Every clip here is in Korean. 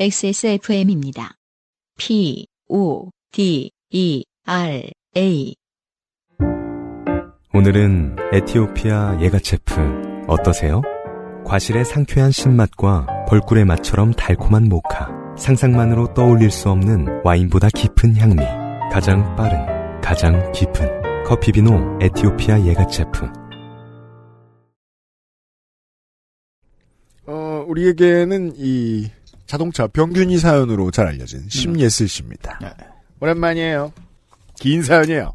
XSFM입니다. P, O, D, E, R, A. 오늘은 에티오피아 예가체프 어떠세요? 과실의 상쾌한 신맛과 벌꿀의 맛처럼 달콤한 모카. 상상만으로 떠올릴 수 없는 와인보다 깊은 향미. 가장 빠른, 가장 깊은 커피비노 에티오피아 예가체프. 어, 우리에게는 이 자동차 병균이 사연으로 잘 알려진 심예슬 씨입니다. 네. 오랜만이에요. 긴 사연이에요.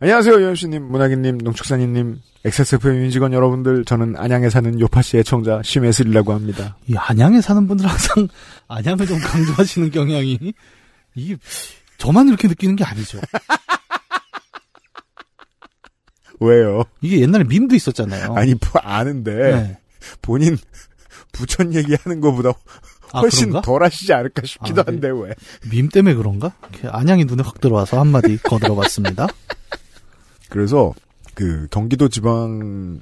안녕하세요, 유현수님, 문학인님, 농축산인님, XSFM 임직원 여러분들, 저는 안양에 사는 요파씨 애청자 심예슬이라고 합니다. 이 안양에 사는 분들 항상 안양을 좀 강조하시는 경향이 이게 저만 이렇게 느끼는 게 아니죠. 왜요? 이게 옛날에 밈도 있었잖아요. 아니, 뭐 아는데, 네. 본인 부천 얘기하는 것보다 아, 훨씬 그런가? 덜 하시지 않을까 싶기도 아, 네. 한데, 왜? 밈 때문에 그런가? 안양이 눈에 확 들어와서 한마디 거들어봤습니다. 그래서 그 경기도 지방의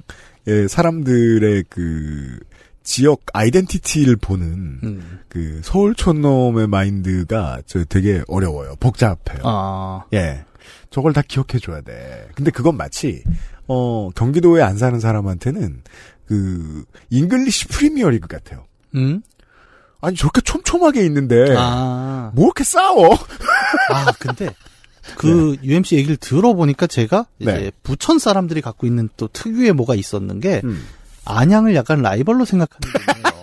사람들의 그 지역 아이덴티티를 보는 음. 그 서울 촌 놈의 마인드가 저 되게 어려워요. 복잡해요. 아, 예. 저걸 다 기억해 줘야 돼. 근데 그건 마치 어 경기도에 안 사는 사람한테는 그 잉글리시 프리미어 리그 같아요. 음? 아니 저렇게 촘촘하게 있는데 아, 뭐 이렇게 싸워? 아, 근데 그 UMC 얘기를 들어보니까 제가 이제 네. 부천 사람들이 갖고 있는 또 특유의 뭐가 있었는 게 음. 안양을 약간 라이벌로 생각하는 게 있네요.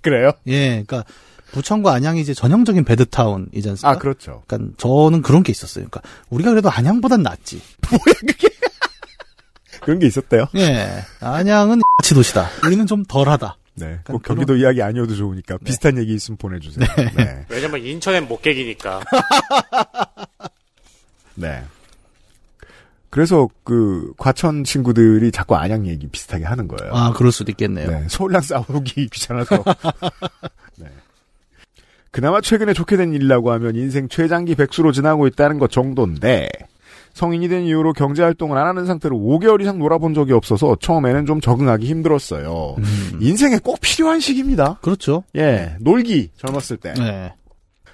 그래요? 예, 그러니까 부천과 안양이 이제 전형적인 베드타운이지 않습니까? 아 그렇죠. 그러니까 저는 그런 게 있었어요. 그러니까 우리가 그래도 안양보단 낫지. 그런 게 있었대요. 예, 안양은 치 도시다. 우리는 좀 덜하다. 네. 꼭 경기도 이야기 아니어도 좋으니까 비슷한 얘기 있으면 보내주세요. 네. 왜냐면 인천엔 목객이니까. 네. 그래서 그 과천 친구들이 자꾸 안양 얘기 비슷하게 하는 거예요. 아, 그럴 수도 있겠네요. 네. 서울랑 싸우기 귀찮아서. 네. 그나마 최근에 좋게 된 일이라고 하면 인생 최장기 백수로 지나고 있다는 것 정도인데 성인이 된 이후로 경제 활동을 안 하는 상태로 5개월 이상 놀아본 적이 없어서 처음에는 좀 적응하기 힘들었어요. 음, 인생에 꼭 필요한 시기입니다. 그렇죠. 예, 놀기 젊었을 때. 네.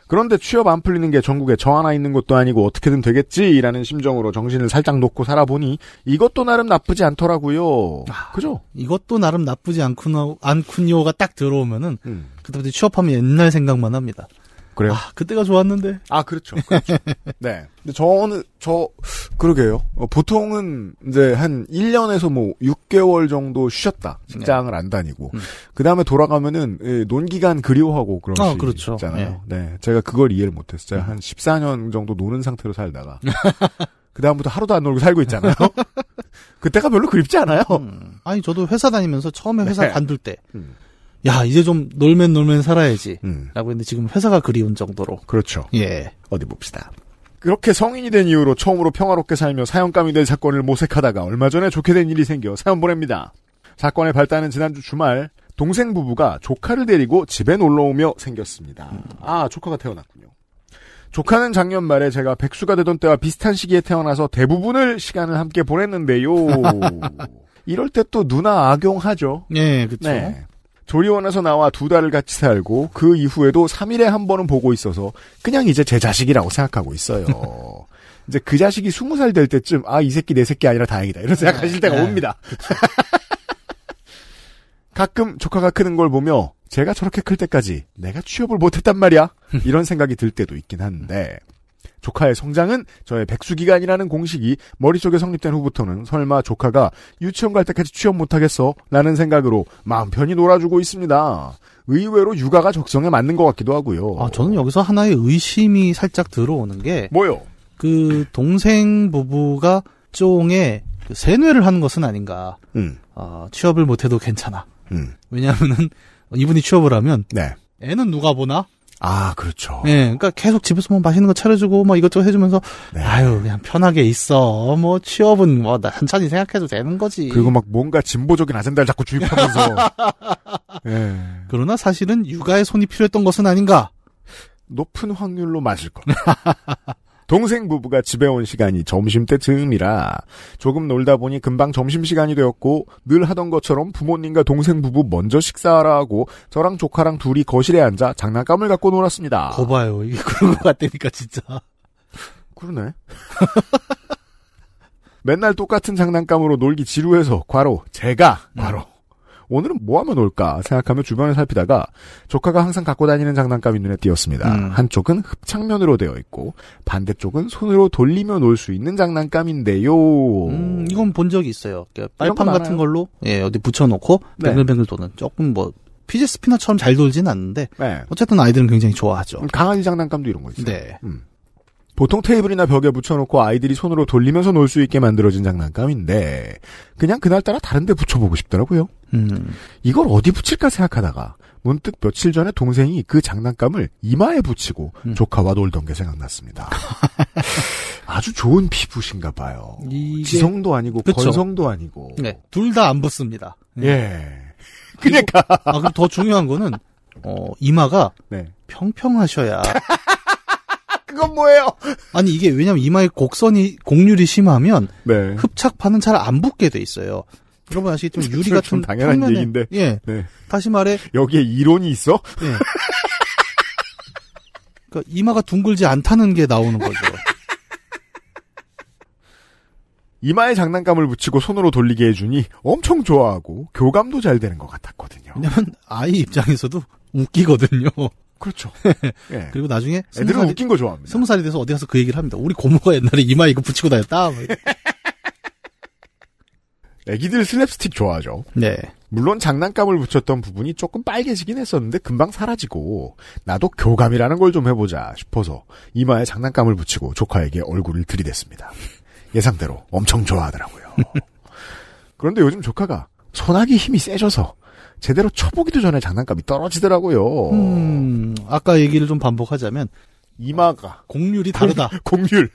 그런데 취업 안 풀리는 게 전국에 저 하나 있는 것도 아니고 어떻게든 되겠지라는 심정으로 정신을 살짝 놓고 살아보니 이것도 나름 나쁘지 않더라고요. 아. 그죠? 이것도 나름 나쁘지 않군요, 않군요가 딱 들어오면은 음. 그때부터 취업하면 옛날 생각만 합니다. 그래요? 아, 그때가 좋았는데. 아, 그렇죠. 그렇죠. 네. 근데 저는, 저, 그러게요. 어, 보통은 이제 한 1년에서 뭐 6개월 정도 쉬었다. 직장을 안 다니고. 음. 그 다음에 돌아가면은, 예, 논기간 그리워하고 그런 아, 시 그렇죠. 있잖아요. 네. 제가 그걸 이해를 못했어요. 제가 한 14년 정도 노는 상태로 살다가. 그 다음부터 하루도 안 놀고 살고 있잖아요. 그때가 별로 그립지 않아요. 음. 아니, 저도 회사 다니면서 처음에 회사 네. 관둘 때, 음. 야, 이제 좀 놀면 놀면 살아야지. 음. 라고 했는데 지금 회사가 그리운 정도로. 그렇죠. 예. 어디 봅시다. 그렇게 성인이 된 이후로 처음으로 평화롭게 살며 사형감이 될 사건을 모색하다가 얼마 전에 좋게 된 일이 생겨 사연 보냅니다. 사건의 발단은 지난주 주말 동생 부부가 조카를 데리고 집에 놀러 오며 생겼습니다. 아 조카가 태어났군요. 조카는 작년 말에 제가 백수가 되던 때와 비슷한 시기에 태어나서 대부분을 시간을 함께 보냈는데요. 이럴 때 또 누나 악용하죠. 예, 그쵸. 네. 조리원에서 나와 두 달을 같이 살고 그 이후에도 3일에 한 번은 보고 있어서 그냥 이제 제 자식이라고 생각하고 있어요. 이제 그 자식이 20살 될 때쯤 아 이 새끼 내 새끼 아니라 다행이다 이런 생각하실 때가 네. 옵니다. 가끔 조카가 크는 걸 보며 제가 저렇게 클 때까지 내가 취업을 못했단 말이야 이런 생각이 들 때도 있긴 한데 조카의 성장은 저의 백수기간이라는 공식이 머릿속에 성립된 후부터는 설마 조카가 유치원 갈 때까지 취업 못하겠어? 라는 생각으로 마음 편히 놀아주고 있습니다. 의외로 육아가 적성에 맞는 것 같기도 하고요. 아, 저는 여기서 하나의 의심이 살짝 들어오는 게, 뭐요? 그, 동생 부부가 쫑에 그 세뇌를 하는 것은 아닌가. 음, 아, 취업을 못해도 괜찮아. 음, 왜냐하면은, 이분이 취업을 하면, 네. 애는 누가 보나? 아, 그렇죠. 예, 그러니까 계속 집에서 뭐 맛있는 거 차려주고, 뭐 이것저것 해주면서, 네. 아유, 그냥 편하게 있어. 뭐, 취업은 뭐, 나 천천히 생각해도 되는 거지. 그리고 막 뭔가 진보적인 아젠다를 자꾸 주입하면서. 예. 그러나 사실은 육아에 손이 필요했던 것은 아닌가. 높은 확률로 맞을 것. 동생 부부가 집에 온 시간이 점심때 즈음이라 조금 놀다 보니 금방 점심시간이 되었고 늘 하던 것처럼 부모님과 동생 부부 먼저 식사하라 하고 저랑 조카랑 둘이 거실에 앉아 장난감을 갖고 놀았습니다. 거봐요. 이게 그런 것 같다니까, 진짜. 그러네. 맨날 똑같은 장난감으로 놀기 지루해서 과로 제가 과로 오늘은 뭐 하면 놀까 생각하며 주변을 살피다가 조카가 항상 갖고 다니는 장난감이 눈에 띄었습니다. 음. 한쪽은 흡착면으로 되어 있고 반대쪽은 손으로 돌리며 놀 수 있는 장난감인데요. 음, 이건 본 적이 있어요. 그러니까 빨판 거 같은. 걸로, 예, 어디 붙여놓고, 네. 뱅글뱅글 도는. 조금 뭐, 피제 스피너처럼 잘 돌진 않는데, 네. 어쨌든 아이들은 굉장히 좋아하죠. 강아지 장난감도 이런 거 있어요. 네. 음. 보통 테이블이나 벽에 붙여놓고 아이들이 손으로 돌리면서 놀 수 있게 만들어진 장난감인데 그냥 그날따라 다른 데 붙여보고 싶더라고요. 음, 이걸 어디 붙일까 생각하다가 문득 며칠 전에 동생이 그 장난감을 이마에 붙이고 음. 조카와 놀던 게 생각났습니다. 아주 좋은 피부신가 봐요. 이게- 지성도 아니고 그쵸. 건성도 아니고. 네. 둘 다 안 붙습니다. 네. 예. 그러니까 아, 그리고 더 중요한 거는, 어, 이마가 네. 평평하셔야. 그건 뭐예요? 아니, 이게 왜냐면 이마에 곡선이, 곡률이 심하면 네. 흡착판은 잘 안 붙게 돼 있어요. 여러분 아시겠지만 유리 좀 같은 당연한 평면에- 얘기인데. 예. 네. 다시 말해 여기에 이론이 있어? 예. 그러니까 이마가 둥글지 않다는 게 나오는 거죠. 이마에 장난감을 붙이고 손으로 돌리게 해주니 엄청 좋아하고 교감도 잘 되는 것 같았거든요. 왜냐면 아이 입장에서도 웃기거든요. 그렇죠. 예. 그리고 나중에 애들은 살이, 웃긴 거 좋아합니다. 스무 살이 돼서 어디 가서 그 얘기를 합니다. 우리 고모가 옛날에 이마 이거 붙이고 다녔다. 뭐. 애기들 슬랩스틱 좋아하죠. 네. 물론 장난감을 붙였던 부분이 조금 빨개지긴 했었는데 금방 사라지고 나도 교감이라는 걸 좀 해보자 싶어서 이마에 장난감을 붙이고 조카에게 얼굴을 들이댔습니다. 예상대로 엄청 좋아하더라고요. 그런데 요즘 조카가 손아귀 힘이 세져서 제대로 쳐보기도 전에 장난감이 떨어지더라고요. 음, 아까 얘기를 좀 반복하자면 이마가 곡률이 다르다. 공률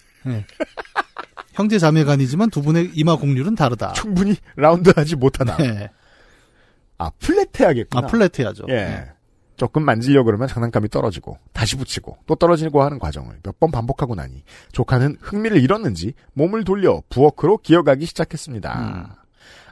형제 자매간이지만 두 분의 이마 곡률은 다르다. 충분히 라운드하지 못하나. 네. 아 플랫해야겠구나. 아 플랫해야죠. 예. 네. 조금 만지려 그러면 장난감이 떨어지고 다시 붙이고 또 떨어지고 하는 과정을 몇 번 반복하고 나니 조카는 흥미를 잃었는지 몸을 돌려 부엌으로 기어가기 시작했습니다. 음.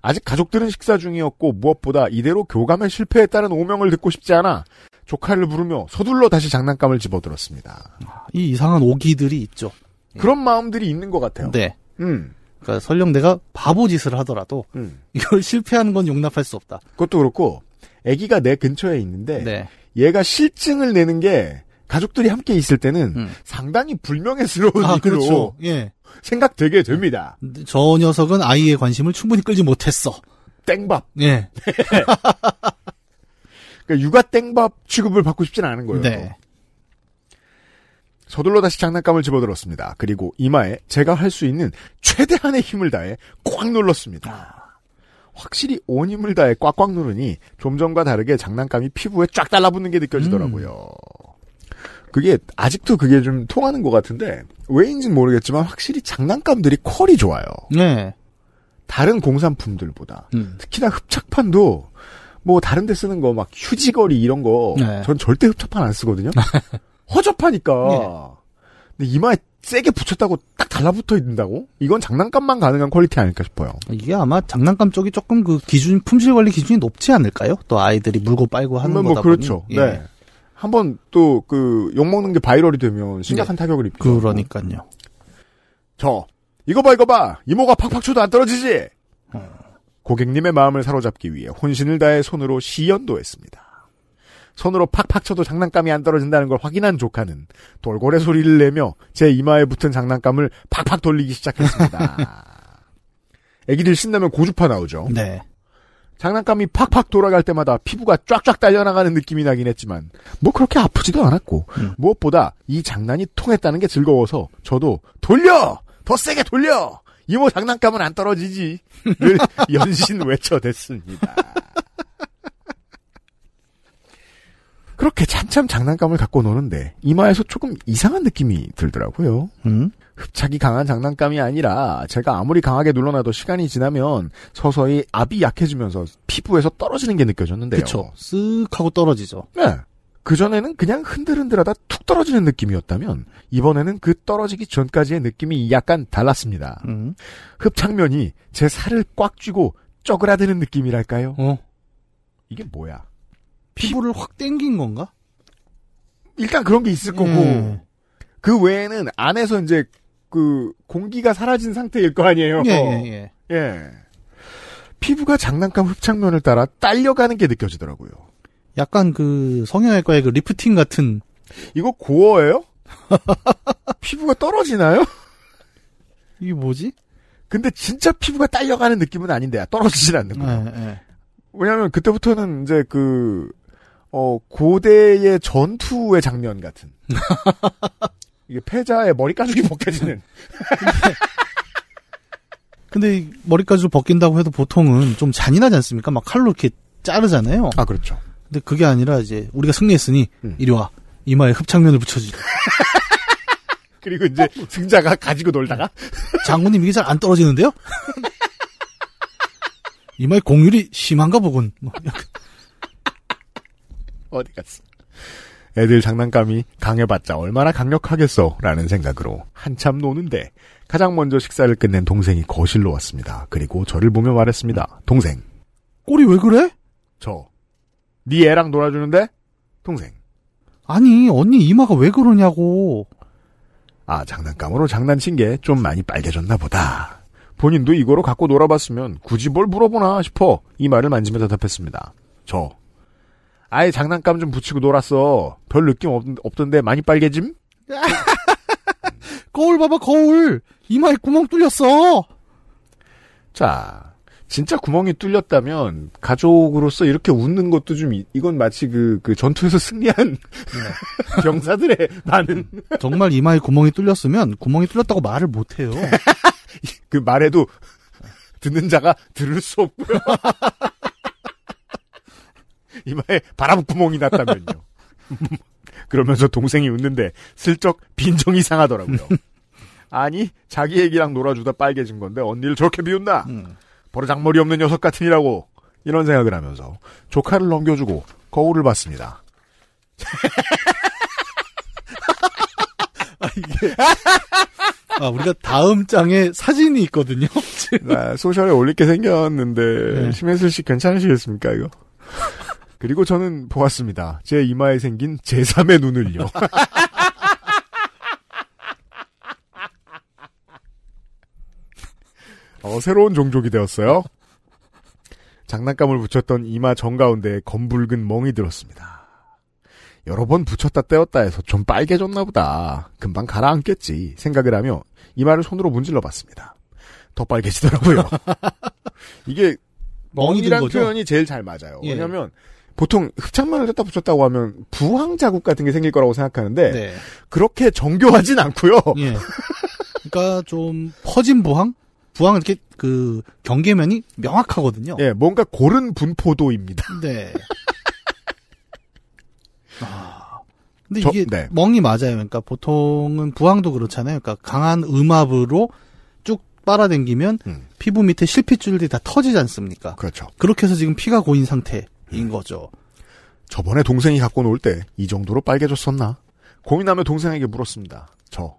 아직 가족들은 식사 중이었고 무엇보다 이대로 교감에 실패했다는 오명을 듣고 싶지 않아 조카를 부르며 서둘러 다시 장난감을 집어들었습니다. 이 이상한 오기들이 있죠. 그런 마음들이 있는 것 같아요. 네. 음, 그러니까 설령 내가 바보 짓을 하더라도 음. 이걸 실패하는 건 용납할 수 없다. 그것도 그렇고 아기가 내 근처에 있는데 네. 얘가 실증을 내는 게 가족들이 함께 있을 때는 음. 상당히 불명예스러운 아, 일로 그렇죠. 예. 생각되게 됩니다. 저 녀석은 아이의 관심을 충분히 끌지 못했어. 땡밥. 예. 그러니까 육아 땡밥 취급을 받고 싶지는 않은 거예요. 네. 서둘러 다시 장난감을 집어들었습니다. 그리고 이마에 제가 할 수 있는 최대한의 힘을 다해 꽉 눌렀습니다. 확실히 온 힘을 다해 꽉꽉 누르니 좀 전과 다르게 장난감이 피부에 쫙 달라붙는 게 느껴지더라고요. 그게 아직도 그게 좀 통하는 것 같은데 왜인지는 모르겠지만 확실히 장난감들이 퀄이 좋아요. 네. 다른 공산품들보다 음. 특히나 흡착판도 뭐 다른 데 쓰는 거 막 휴지걸이 이런 거 네. 전 절대 흡착판 안 쓰거든요. 허접하니까. 네. 근데 이마에 세게 붙였다고 딱 달라붙어 있는다고? 이건 장난감만 가능한 quality 아닐까 싶어요. 이게 아마 장난감 쪽이 조금 그 기준 품질 관리 기준이 높지 않을까요? 또 아이들이 물고 빨고 하는 뭐 거다 그렇죠. 보니. 예. 네. 한번 또 그 욕먹는 게 viral이 되면 심각한 타격을 입죠. 네. 그러니까요. 저 이거 봐 이거 봐 이모가 팍팍 쳐도 안 떨어지지. 고객님의 마음을 사로잡기 위해 혼신을 다해 손으로 시연도 했습니다. 손으로 팍팍 쳐도 장난감이 안 떨어진다는 걸 확인한 조카는 돌고래 소리를 내며 제 이마에 붙은 장난감을 팍팍 돌리기 시작했습니다. 애기들 신나면 고주파 나오죠. 네. 장난감이 팍팍 돌아갈 때마다 피부가 쫙쫙 딸려나가는 느낌이 나긴 했지만 뭐 그렇게 아프지도 않았고 음. 무엇보다 이 장난이 통했다는 게 즐거워서 저도 돌려 더 세게 돌려 이모 장난감은 안 떨어지지 늘 연신 외쳐댔습니다. 그렇게 참참 장난감을 갖고 노는데 이마에서 조금 이상한 느낌이 들더라고요. 음. 흡착이 강한 장난감이 아니라 제가 아무리 강하게 눌러놔도 시간이 지나면 서서히 압이 약해지면서 피부에서 떨어지는 게 느껴졌는데요. 그쵸. 쓱 하고 떨어지죠. 네. 그전에는 그냥 흔들흔들하다 툭 떨어지는 느낌이었다면 이번에는 그 떨어지기 전까지의 느낌이 약간 달랐습니다. 음. 흡착면이 제 살을 꽉 쥐고 쪼그라드는 느낌이랄까요? 어. 이게 뭐야? 피부를 확 땡긴 건가? 일단 그런 게 있을 거고 예. 그 외에는 안에서 이제 그 공기가 사라진 상태일 거 아니에요. 예, 예, 예. 예. 피부가 장난감 흡착면을 따라 딸려가는 게 느껴지더라고요. 약간 그 성형외과의 그 리프팅 같은 이거 gore예요? 피부가 떨어지나요? 이게 뭐지? 근데 진짜 피부가 딸려가는 느낌은 아닌데 떨어지진 않는 거예요. 예, 예. 왜냐하면 그때부터는 이제 그 어, 고대의 전투의 장면 같은. 이게 패자의 머리 가죽이 벗겨지는. 근데 이 머리까지 벗긴다고 해도 보통은 좀 잔인하지 않습니까? 막 칼로 이렇게 자르잖아요. 아 그렇죠. 근데 그게 아니라 이제 우리가 승리했으니 음. 이리 와 이마에 흡착면을 붙여주자. 그리고 이제 승자가 가지고 놀다가 장군님 이게 잘 안 떨어지는데요? 이마에 공률이 심한가 보군. 뭐 약간 어디 갔어? 애들 장난감이 강해봤자 얼마나 강력하겠어 라는 생각으로 한참 노는데 가장 먼저 식사를 끝낸 동생이 거실로 왔습니다. 그리고 저를 보며 말했습니다. 동생, 꼴이 왜 그래? 저, 네 애랑 놀아주는데? 동생, 아니 언니 이마가 왜 그러냐고. 아, 장난감으로 장난친 게 좀 많이 빨개졌나 보다. 본인도 이거로 갖고 놀아봤으면 굳이 뭘 물어보나 싶어 이 말을 만지며 대답했습니다. 저, 아예 장난감 좀 붙이고 놀았어. 별 느낌 없, 없던데 많이 빨개짐? 거울 봐봐 거울. 이마에 구멍 뚫렸어. 자, 진짜 구멍이 뚫렸다면 가족으로서 이렇게 웃는 것도 좀 이- 이건 마치 그, 그 전투에서 승리한 병사들의 많은 정말 이마에 구멍이 뚫렸으면 구멍이 뚫렸다고 말을 못해요. 그 말에도 듣는 자가 들을 수 없고요. 이마에 바람구멍이 났다면요. 그러면서 동생이 웃는데 슬쩍 빈정이 상하더라고요. 아니 자기 애기랑 놀아주다 빨개진 건데 언니를 저렇게 비웃나? 음. 버르장머리 없는 녀석 같으니라고 이런 생각을 하면서 조카를 넘겨주고 거울을 봤습니다. 아 우리가 다음 장에 사진이 있거든요. 나 소셜에 올릴 게 생겼는데 네. 심혜슬 씨 괜찮으시겠습니까 이거? 그리고 저는 보았습니다. 제 이마에 생긴 제3의 눈을요. 어, 새로운 종족이 되었어요. 장난감을 붙였던 이마 정가운데에 검붉은 멍이 들었습니다. 여러 번 붙였다 떼었다 해서 좀 빨개졌나 보다. 금방 가라앉겠지 생각을 하며 이마를 손으로 문질러 봤습니다. 더 빨개지더라고요. 이게 멍이 멍이란? 표현이 제일 잘 맞아요. 예. 왜냐하면 보통 흡착만을 떼다 붙였다고 하면 부항 자국 같은 게 생길 거라고 생각하는데 네. 그렇게 정교하진 않고요. 예. 그러니까 좀 퍼진 부항? 부항은 이렇게 그 경계면이 명확하거든요. 예, 뭔가 고른 분포도입니다. 네. 아. 근데 저- 이게 네. 멍이 맞아요. 그러니까 보통은 부항도 그렇잖아요. 그러니까 강한 음압으로 쭉 빨아당기면 음. 피부 밑에 실핏줄들이 다 터지지 않습니까? 그렇죠. 그렇게 해서 지금 피가 고인 상태 인 거죠. 저번에 동생이 갖고 놀 때 이 정도로 빨개졌었나? 고민하며 동생에게 물었습니다. 저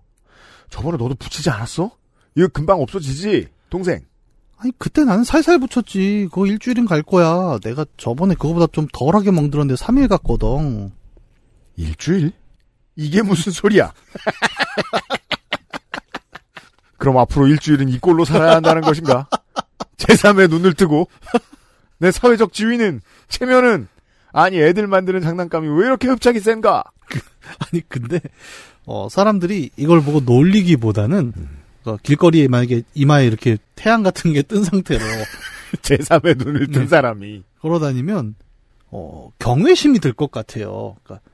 저번에 너도 붙이지 않았어? 이거 금방 없어지지? 동생. 아니 그때 나는 살살 붙였지. 그거 일주일은 갈 거야. 내가 저번에 그거보다 좀 덜하게 멍들었는데 3일 갔거든. 일주일? 이게 무슨 소리야? 그럼 앞으로 일주일은 이 꼴로 살아야 한다는 것인가? 제3의 눈을 뜨고 내 사회적 지위는 체면은 아니 애들 만드는 장난감이 왜 이렇게 흡착이 센가? 아니 근데 어 사람들이 이걸 보고 놀리기보다는 어, 길거리에 만약에 이마에 이렇게 태양 같은 게 뜬 상태로 제3의 눈을 뜬 네. 사람이 걸어다니면 어 경외심이 들 것 같아요. 그러니까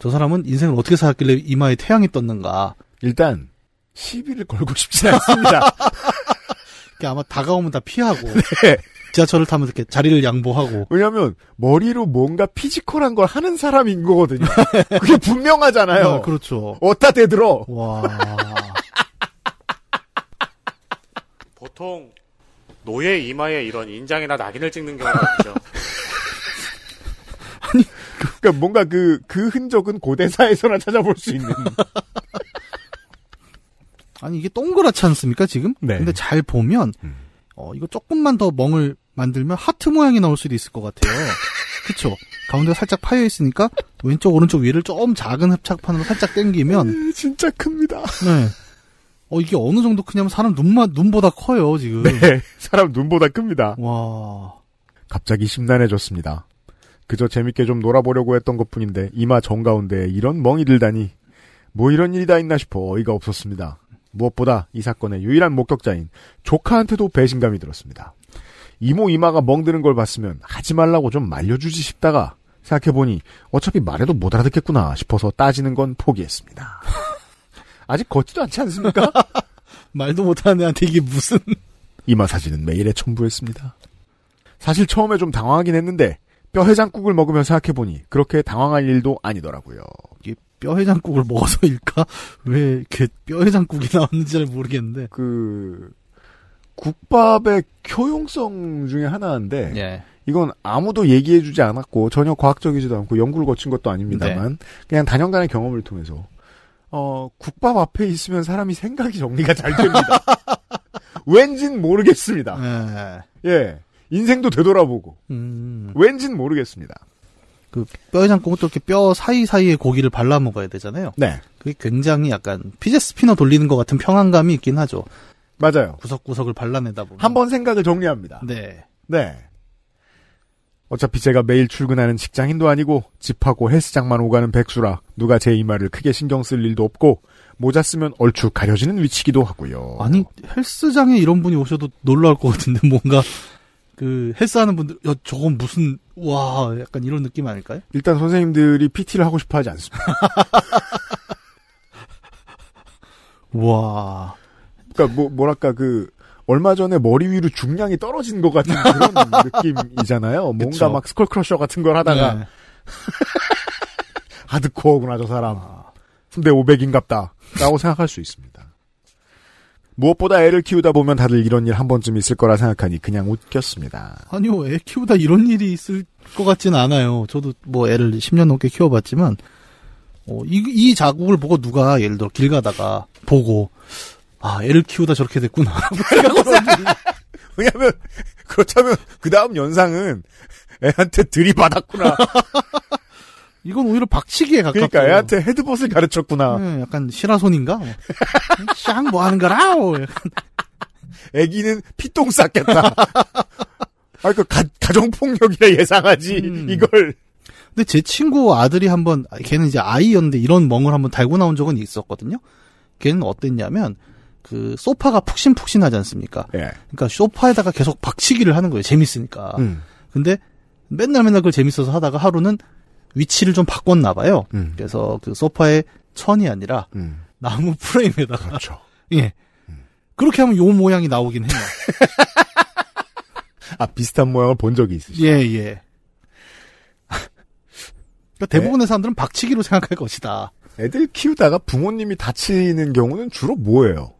저 사람은 인생을 어떻게 살았길래 이마에 태양이 떴는가. 일단 시비를 걸고 싶지 않습니다. 아마 다가오면 다 피하고 네. 지하철을 타면 이렇게 자리를 양보하고 왜냐하면 머리로 뭔가 피지컬한 걸 하는 사람인 거거든요. 그게 분명하잖아요. 아, 그렇죠. 어디다 대들어? 와 보통 노예 이마에 이런 인장이나 낙인을 찍는 경우가 있죠. 그러니까 뭔가 그, 그 흔적은 고대사에서나 찾아볼 수 있는. 아니 이게 동그랗지 않습니까 지금? 네. 근데 잘 보면 음. 어 이거 조금만 더 멍을 만들면 하트 모양이 나올 수도 있을 것 같아요. 그쵸? 가운데가 살짝 파여 있으니까 왼쪽 오른쪽 위를 좀 작은 흡착판으로 살짝 당기면 진짜 큽니다. 네. 어 이게 어느 정도 크냐면 사람 눈만 눈보다 커요 지금. 네. 사람 눈보다 큽니다. 와. 갑자기 심란해졌습니다. 그저 재밌게 좀 놀아보려고 했던 것 뿐인데, 이마 정 가운데 이런 멍이 들다니, 뭐 이런 일이 다 있나 싶어 어이가 없었습니다. 무엇보다 이 사건의 유일한 목격자인 조카한테도 배신감이 들었습니다. 이모 이마가 멍드는 걸 봤으면 하지 말라고 좀 말려주지 싶다가 생각해보니 어차피 말해도 못 알아듣겠구나 싶어서 따지는 건 포기했습니다. 아직 걷지도 않지 않습니까? 말도 못하는 애한테 이게 무슨 이마 사진은 메일에 첨부했습니다. 사실 처음에 좀 당황하긴 했는데 뼈 해장국을 먹으며 생각해보니 그렇게 당황할 일도 아니더라고요. 이게 뼈 해장국을 먹어서일까? 왜 이렇게 뼈 해장국이 나왔는지 잘 모르겠는데. 그 국밥의 효용성 중에 하나인데 예. 이건 아무도 얘기해주지 않았고 전혀 과학적이지도 않고 연구를 거친 것도 아닙니다만 그냥 단연간의 경험을 통해서 어 국밥 앞에 있으면 사람이 생각이 정리가 잘 됩니다. 왠진 모르겠습니다. 예. 예. 인생도 되돌아보고 음. 왠진 모르겠습니다. 그뼈 해장국은 또 이렇게 뼈 사이사이에 고기를 발라 먹어야 되잖아요. 네. 그게 굉장히 약간 피제 스피너 돌리는 것 같은 평안감이 있긴 하죠. 맞아요. 구석구석을 발라내다 보면. 한번 생각을 정리합니다. 네. 네. 어차피 제가 매일 출근하는 직장인도 아니고 집하고 헬스장만 오가는 백수라 누가 제 이마를 크게 신경 쓸 일도 없고 모자 쓰면 얼추 가려지는 위치기도 하고요. 아니 헬스장에 이런 분이 오셔도 놀랄 것 같은데 뭔가 그 헬스하는 분들 야 저건 무슨 와 약간 이런 느낌 아닐까요? 일단 선생님들이 PT를 하고 싶어 하지 않습니다. 와 그러니까 뭐 뭐랄까 그 얼마 전에 머리 위로 중량이 떨어진 것 같은 그런 느낌이잖아요. 뭔가 그쵸. 막 스컬 크러셔 같은 걸 하다가 네. 하드코어구나 저 사람. 근데 500인갑다. 라고 생각할 수 있습니다. 무엇보다 애를 키우다 보면 다들 이런 일 한 번쯤 있을 거라 생각하니 그냥 웃겼습니다. 아니요 애 키우다 이런 일이 있을 것 같지는 않아요. 저도 뭐 애를 10년 넘게 키워봤지만 어, 이, 이 자국을 보고 누가 예를 들어 길 가다가 보고 아 애를 키우다 저렇게 됐구나. 왜냐면 그렇다면 그 다음 연상은 애한테 들이받았구나. 이건 오히려 박치기에 가깝죠. 그러니까 애한테 헤드벗을 가르쳤구나. 네, 약간 시라손인가? 샹뭐 하는 거라? 뭐 약간 애기는 피똥 쌌겠다. 아, 그 가, 가정폭력이라 예상하지. 음. 이걸. 근데 제 친구 아들이 한번 아, 걔는 이제 아이였는데 이런 멍을 한번 달고 나온 적은 있었거든요. 걔는 어땠냐면 그 소파가 푹신푹신하지 않습니까? 예. 그러니까 소파에다가 계속 박치기를 하는 거예요. 재밌으니까. 음. 근데 맨날 맨날 그걸 재밌어서 하다가 하루는 위치를 좀 바꿨나 봐요. 음. 그래서 그 소파에 천이 아니라 음. 나무 프레임에다가 그렇죠. 예. 그렇게 하면 요 모양이 나오긴 해요. 아, 비슷한 모양을 본 적이 있으시죠? 예, 예. 그러니까 대부분의 사람들은 박치기로 생각할 것이다. 애들 키우다가 부모님이 다치는 경우는 주로 뭐예요?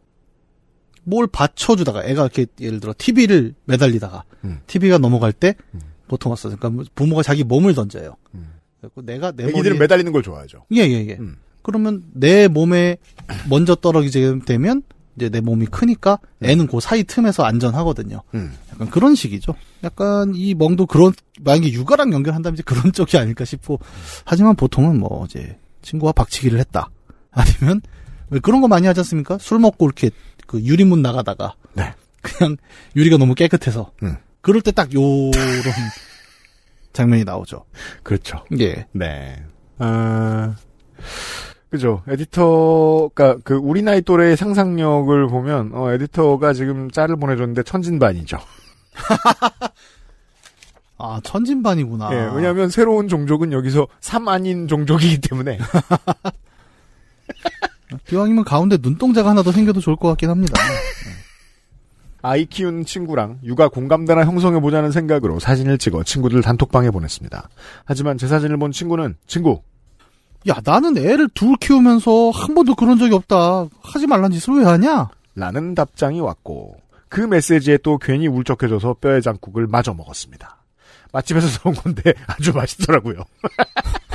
뭘 받쳐주다가 애가 이렇게 예를 들어 TV를 매달리다가 음. TV가 넘어갈 때 음. 보통 왔어. 그러니까 부모가 자기 몸을 던져요. 음. 그래서 내가 내 애기들은 머리에- 매달리는 걸 좋아하죠. 예, 예, 예. 음. 그러면 내 몸에 먼저 떨어지게 되면 이제 내 몸이 크니까 애는 그 사이 틈에서 안전하거든요. 음. 약간 그런 식이죠. 약간 이 멍도 그런 만약에 육아랑 연결한다면 이제 그런 쪽이 아닐까 싶고 하지만 보통은 뭐 이제 친구와 박치기를 했다. 아니면 왜 그런 거 많이 하지 않습니까? 술 먹고 이렇게 그 유리문 나가다가 네. 그냥 유리가 너무 깨끗해서 음. 그럴 때 딱 요런 장면이 나오죠. 그렇죠. 예. 네. 아, 그죠. 에디터가, 그, 우리 나이 또래의 상상력을 보면, 어, 에디터가 지금 짤을 보내줬는데 천진반이죠. 아 천진반이구나. 예, 왜냐면 새로운 종족은 여기서 삼 아닌 종족이기 때문에. 기왕이면 가운데 눈동자가 하나 더 생겨도 좋을 것 같긴 합니다. 아이 키우는 친구랑 육아 공감대나 형성해보자는 생각으로 사진을 찍어 친구들 단톡방에 보냈습니다. 하지만 제 사진을 본 친구는, 친구, 야 나는 애를 둘 키우면서 한 번도 그런 적이 없다. 하지 말란 짓을 왜 하냐? 라는 답장이 왔고, 그 메시지에 또 괜히 울적해져서 뼈해장국을 마저 먹었습니다. 맛집에서 사온 건데 아주 맛있더라고요.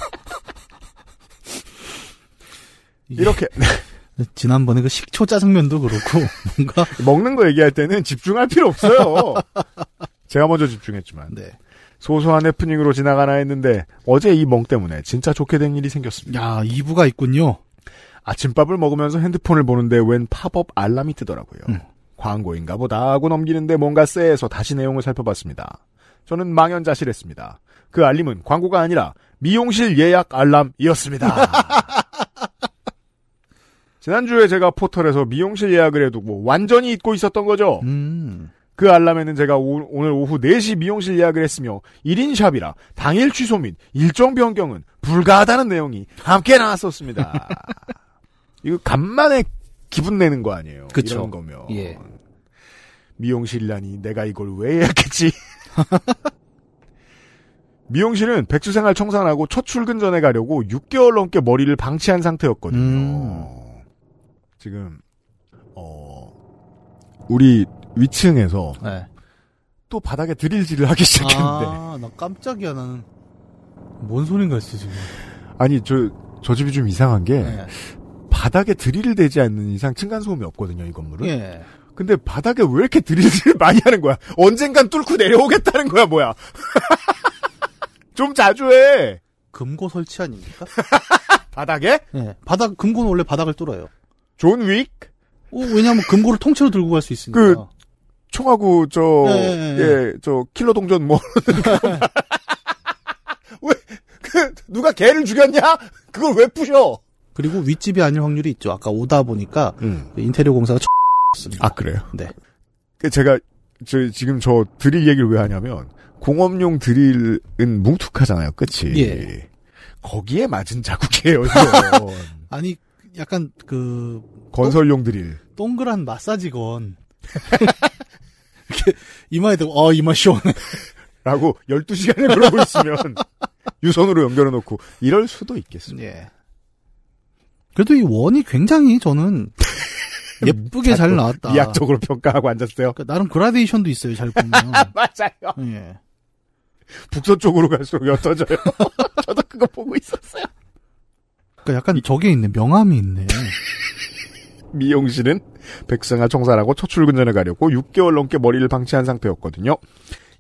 이렇게 지난번에 그 식초 짜장면도 그렇고 뭔가 먹는 거 얘기할 때는 집중할 필요 없어요. 제가 먼저 집중했지만 네. 소소한 해프닝으로 지나가나 했는데 어제 이 멍 때문에 진짜 좋게 된 일이 생겼습니다. 야 2부가 있군요. 아침밥을 먹으면서 핸드폰을 보는데 웬 팝업 알람이 뜨더라고요. 음. 광고인가 보다 하고 넘기는데 뭔가 쎄해서 다시 내용을 살펴봤습니다. 저는 망연자실했습니다. 그 알림은 광고가 아니라 미용실 예약 알람이었습니다. 지난주에 제가 포털에서 미용실 예약을 해두고 완전히 잊고 있었던 거죠. 음. 그 알람에는 제가 오, 오늘 오후 4시 미용실 예약을 했으며 1인 샵이라 당일 취소 및 일정 변경은 불가하다는 내용이 함께 나왔었습니다. 이거 간만에 기분 내는 거 아니에요. 그쵸. 이런 거면. 예. 미용실이라니 내가 이걸 왜 예약했지? 미용실은 백수생활 청산하고 첫 출근 전에 가려고 6개월 넘게 머리를 방치한 상태였거든요. 음. 지금 어 우리 위층에서 네. 또 바닥에 드릴질을 하기 시작했는데 아, 나 깜짝이야 나는 뭔 소린가 했어 지금. 아니 저 저 집이 좀 이상한 게 네. 바닥에 드릴을 대지 않는 이상 층간 소음이 없거든요 이 건물은. 예. 근데 바닥에 왜 이렇게 드릴질을 많이 하는 거야? 언젠간 뚫고 내려오겠다는 거야 뭐야? 좀 자주 해. 금고 설치 아닙니까? 바닥에? 예. 바닥 금고는 원래 바닥을 뚫어요. 존 윅? 어, 왜냐하면 금고를 통째로 들고 갈 수 있으니까. 그, 총하고 저, 예, 예, 예. 예, 저 킬러 동전 뭐 왜, 그, 누가 개를 죽였냐? 그걸 왜 부셔? 그리고 윗집이 아닐 확률이 있죠. 아까 오다 보니까 음. 인테리어 공사가 습니다 아, 그래요? 네. 그 제가, 저, 지금 저 드릴 얘기를 왜 하냐면, 공업용 드릴은 뭉툭하잖아요, 끝이. 예. 거기에 맞은 자국이에요. 아니 약간 그 건설용 드릴. 동그란 마사지건 이렇게 이마에 대고 어 이마 시원해. 라고 12시간을 그러고 있으면, 유선으로 연결해 놓고, 이럴 수도 있겠습니다. 예. 그래도 이 원이 굉장히 저는 예쁘게 잘 나왔다. 미학적으로 평가하고 앉았어요. 그러니까 나름 그라데이션도 있어요. 잘 보면. 맞아요. 예. 북서쪽으로 갈수록 옅어져요. 저도 그거 보고 있었어요. 그러니까 약간 저게 있네. 명암이 있네. 미용실은 백성아 청산하고 첫 출근 전에 가려고 6개월 넘게 머리를 방치한 상태였거든요.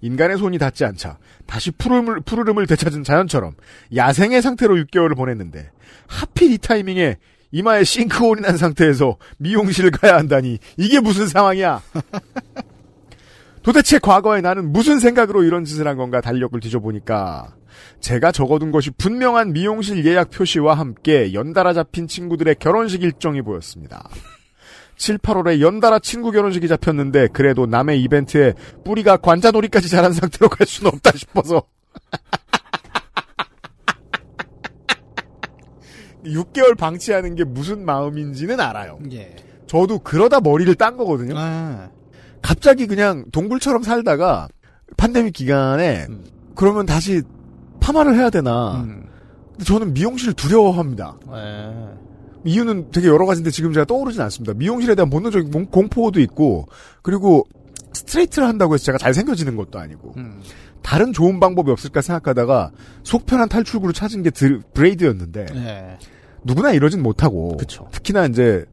인간의 손이 닿지 않자 다시 푸르름을, 푸르름을 되찾은 자연처럼 야생의 상태로 6개월을 보냈는데 하필 이 타이밍에 이마에 싱크홀이 난 상태에서 미용실을 가야 한다니 이게 무슨 상황이야? 도대체 과거에 나는 무슨 생각으로 이런 짓을 한 건가 달력을 뒤져보니까 제가 적어둔 것이 분명한 미용실 예약 표시와 함께 연달아 잡힌 친구들의 결혼식 일정이 보였습니다. 7, 8월에 연달아 친구 결혼식이 잡혔는데 그래도 남의 이벤트에 뿌리가 관자놀이까지 자란 상태로 갈 수는 없다 싶어서 6개월 방치하는 게 무슨 마음인지는 알아요. 예. 저도 그러다 머리를 딴 거거든요. 아, 갑자기 그냥 동굴처럼 살다가 팬데믹 기간에 음. 그러면 다시 파마를 해야 되나. 음. 근데 저는 미용실을 두려워합니다. 예. 이유는 되게 여러 가지인데 지금 제가 떠오르진 않습니다. 미용실에 대한 본능적인 공- 공포도 있고 그리고 스트레이트를 한다고 해서 제가 잘생겨지는 것도 아니고 음. 다른 좋은 방법이 없을까 생각하다가 속편한 탈출구를 찾은 게 드, braid였는데 예. 누구나 이러진 못하고 그쵸. 특히나 이제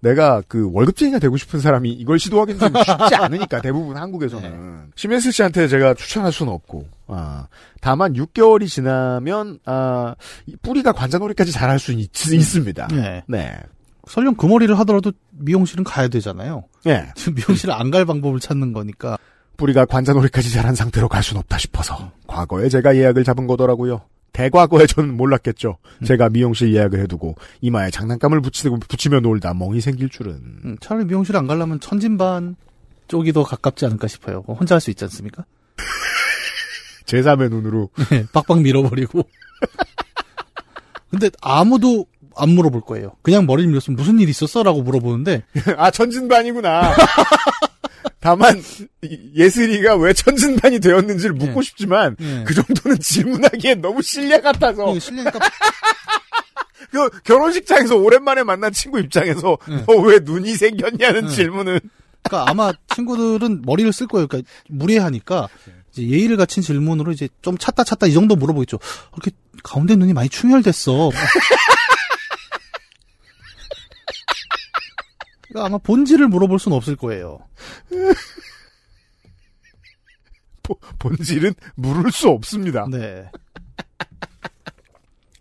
내가 그 월급쟁이가 되고 싶은 사람이 이걸 시도하기는 좀 쉽지 않으니까 대부분 한국에서는 심현슬 씨한테 제가 추천할 수는 없고 아 다만 6개월이 지나면 아이 뿌리가 관자놀이까지 자랄 수 있, 있습니다. 예. 네. 설령 그 머리를 하더라도 미용실은 가야 되잖아요. 예. 지금 미용실을 안갈 방법을 찾는 거니까. 뿌리가 관자놀이까지 자란 상태로 갈 수는 없다 싶어서 과거에 제가 예약을 잡은 거더라고요. 대과거에 저는 몰랐겠죠. 제가 미용실 예약을 해두고 이마에 장난감을 붙이고 붙이며 놀다 멍이 생길 줄은. 음, 차라리 미용실 안 가려면 천진반 쪽이 더 가깝지 않을까 싶어요. 혼자 할 수 있지 않습니까? 제3의 눈으로 네, 빡빡 밀어버리고. 근데 아무도 안 물어볼 거예요. 그냥 머리를 밀었으면 무슨 일 있었어? 라고 물어보는데, 아 천진반이구나. 다만 이- 예슬이가 왜 천진반이 되었는지를 묻고 예. 싶지만 예. 그 정도는 질문하기엔 너무 실례 같아서 이거 실례니까 그 결혼식장에서 오랜만에 만난 친구 입장에서 예. 너왜 눈이 생겼냐는 예. 질문은 그러니까 아마 친구들은 머리를 쓸 거예요. 그러니까 무례하니까 예의를 갖춘 질문으로 이제 좀 찾다 찾다 이 정도 물어보겠죠. 이렇게 가운데 눈이 많이 충혈됐어. 그러니까 아마 본질을 물어볼 수는 없을 거예요. 보- 본질은 물을 수 없습니다. 네.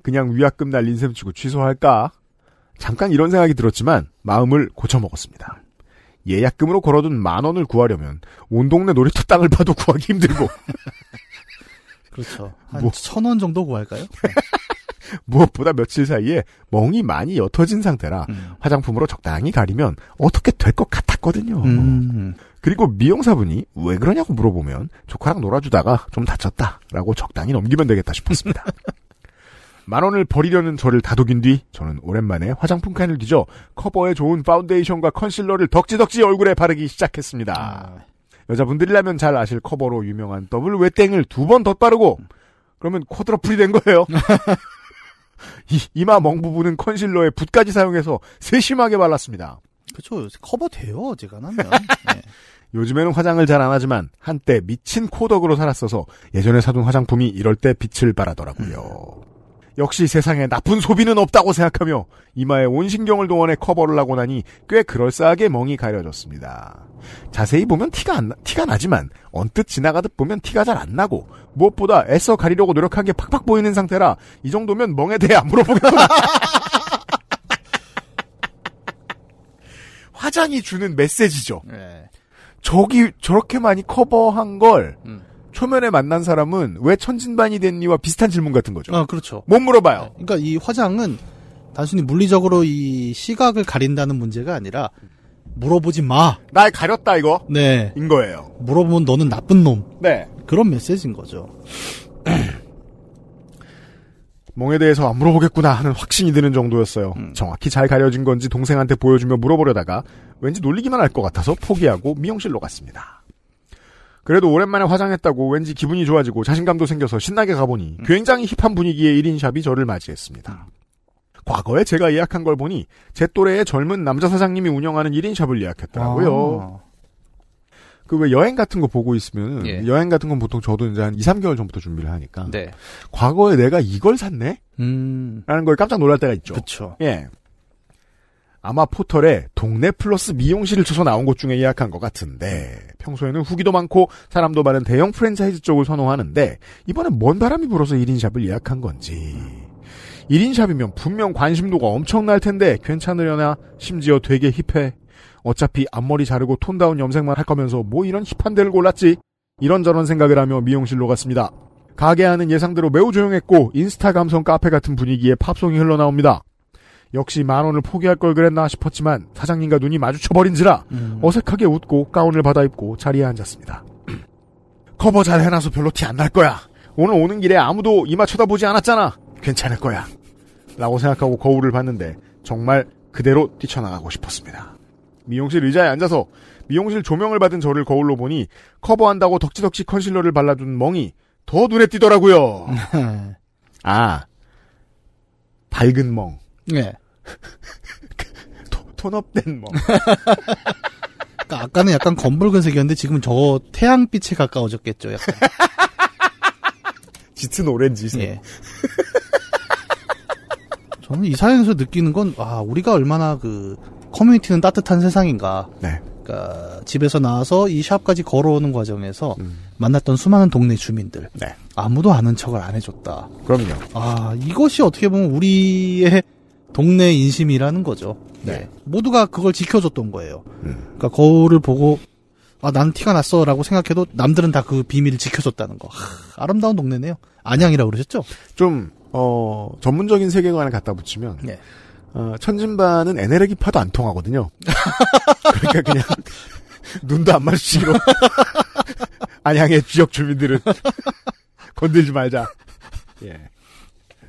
그냥 위약금 날린 셈 치고 취소할까? 잠깐 이런 생각이 들었지만 마음을 고쳐먹었습니다. 예약금으로 걸어둔 만 원을 구하려면 온 동네 놀이터 땅을 봐도 구하기 힘들고 그렇죠. 한 뭐. 천원 정도 구할까요? 무엇보다 며칠 사이에 멍이 많이 옅어진 상태라 음. 화장품으로 적당히 가리면 어떻게 될 것 같았거든요. 음. 그리고 미용사분이 왜 그러냐고 물어보면 조카랑 놀아주다가 좀 다쳤다라고 적당히 넘기면 되겠다 싶었습니다. 만 원을 버리려는 저를 다독인 뒤 저는 오랜만에 화장품 칸을 뒤져 커버에 좋은 파운데이션과 concealer를 덕지덕지 얼굴에 바르기 시작했습니다. 아, 여자분들이라면 잘 아실 커버로 유명한 더블 웨땡을 두번 덧바르고 그러면 quadruple이 된 거예요. 이, 이마 멍 부분은 concealer에 붓까지 사용해서 세심하게 발랐습니다. 그렇죠. 커버 돼요, 어지간하면. 네. 요즘에는 화장을 잘 안 하지만 한때 미친 코덕으로 살았어서 예전에 사둔 화장품이 이럴 때 빛을 발하더라고요. 역시 세상에 나쁜 소비는 없다고 생각하며 이마에 온 신경을 동원해 커버를 하고 나니 꽤 그럴싸하게 멍이 가려졌습니다. 자세히 보면 티가 안 나, 티가 나지만 언뜻 지나가듯 보면 티가 잘 안 나고 무엇보다 애써 가리려고 노력한 게 팍팍 보이는 상태라 이 정도면 멍에 대해 안 물어보겠구나. 화장이 주는 메시지죠. 네. 저기 저렇게 많이 커버한 걸 음. 초면에 만난 사람은 왜 천진반이 됐니와 비슷한 질문 같은 거죠. 아, 그렇죠. 못 물어봐요. 그러니까 이 화장은 단순히 물리적으로 이 시각을 가린다는 문제가 아니라 물어보지 마. 날 가렸다 이거 네. 인 거예요. 물어보면 너는 나쁜 놈. 네. 그런 메시지인 거죠. 멍에 대해서 안 물어보겠구나 하는 확신이 드는 정도였어요. 음. 정확히 잘 가려진 건지 동생한테 보여주며 물어보려다가 왠지 놀리기만 할 것 같아서 포기하고 미용실로 갔습니다. 그래도 오랜만에 화장했다고 왠지 기분이 좋아지고 자신감도 생겨서 신나게 가보니 굉장히 힙한 분위기의 1인샵이 저를 맞이했습니다. 과거에 제가 예약한 걸 보니 제 또래의 젊은 남자 사장님이 운영하는 1인샵을 예약했더라고요. 아. 그왜 여행 같은 거 보고 있으면 예. 여행 같은 건 보통 저도 이제 한 2, 3개월 전부터 준비를 하니까 네. 과거에 내가 이걸 샀네? 음. 라는 걸 깜짝 놀랄 때가 있죠. 그렇죠. 예. 아마 포털에 동네 플러스 미용실을 쳐서 나온 곳 중에 예약한 것 같은데 평소에는 후기도 많고 사람도 많은 대형 프랜차이즈 쪽을 선호하는데 이번엔 뭔 바람이 불어서 1인샵을 예약한 건지. 1인샵이면 분명 관심도가 엄청날 텐데 괜찮으려나 심지어 되게 hip해. 어차피 앞머리 자르고 tone down 염색만 할 거면서 뭐 이런 hip한 데를 골랐지? 이런저런 생각을 하며 미용실로 갔습니다. 가게 안은 예상대로 매우 조용했고 인스타 감성 카페 같은 분위기에 팝송이 흘러나옵니다 역시 만 원을 포기할 걸 그랬나 싶었지만 사장님과 눈이 마주쳐버린지라 음. 어색하게 웃고 가운을 받아 입고 자리에 앉았습니다. 커버 잘 해놔서 별로 티 안 날 거야. 오늘 오는 길에 아무도 이마 쳐다보지 않았잖아. 괜찮을 거야. 라고 생각하고 거울을 봤는데 정말 그대로 뛰쳐나가고 싶었습니다. 미용실 의자에 앉아서 미용실 조명을 받은 저를 거울로 보니 커버한다고 덕지덕지 컨실러를 발라둔 멍이 더 눈에 띄더라고요. 아, 밝은 멍. 네. 토- 톤업된 멍. 그러니까 아까는 약간 검붉은색이었는데 지금 저 태양빛에 가까워졌겠죠. 약간. 짙은 오렌지색. 예. 저는 이 사연에서 느끼는 건, 아, 우리가 얼마나 그, 커뮤니티는 따뜻한 세상인가. 네. 그러니까 집에서 나와서 이 샵까지 걸어오는 과정에서 음. 만났던 수많은 동네 주민들. 네. 아무도 아는 척을 안 해줬다. 그럼요. 아, 이것이 어떻게 보면 우리의 동네 인심이라는 거죠. 네. 모두가 그걸 지켜줬던 거예요. 음. 그러니까 거울을 보고 아, 난 티가 났어라고 생각해도 남들은 다 그 비밀을 지켜줬다는 거. 하, 아름다운 동네네요. 안양이라고 그러셨죠? 좀, 어, 전문적인 세계관을 갖다 붙이면, 네. 어, 천진반은 에네르기파도 안 통하거든요. 그러니까 그냥, 눈도 안 마주치기로. 안양의 지역 주민들은 건들지 말자. 예.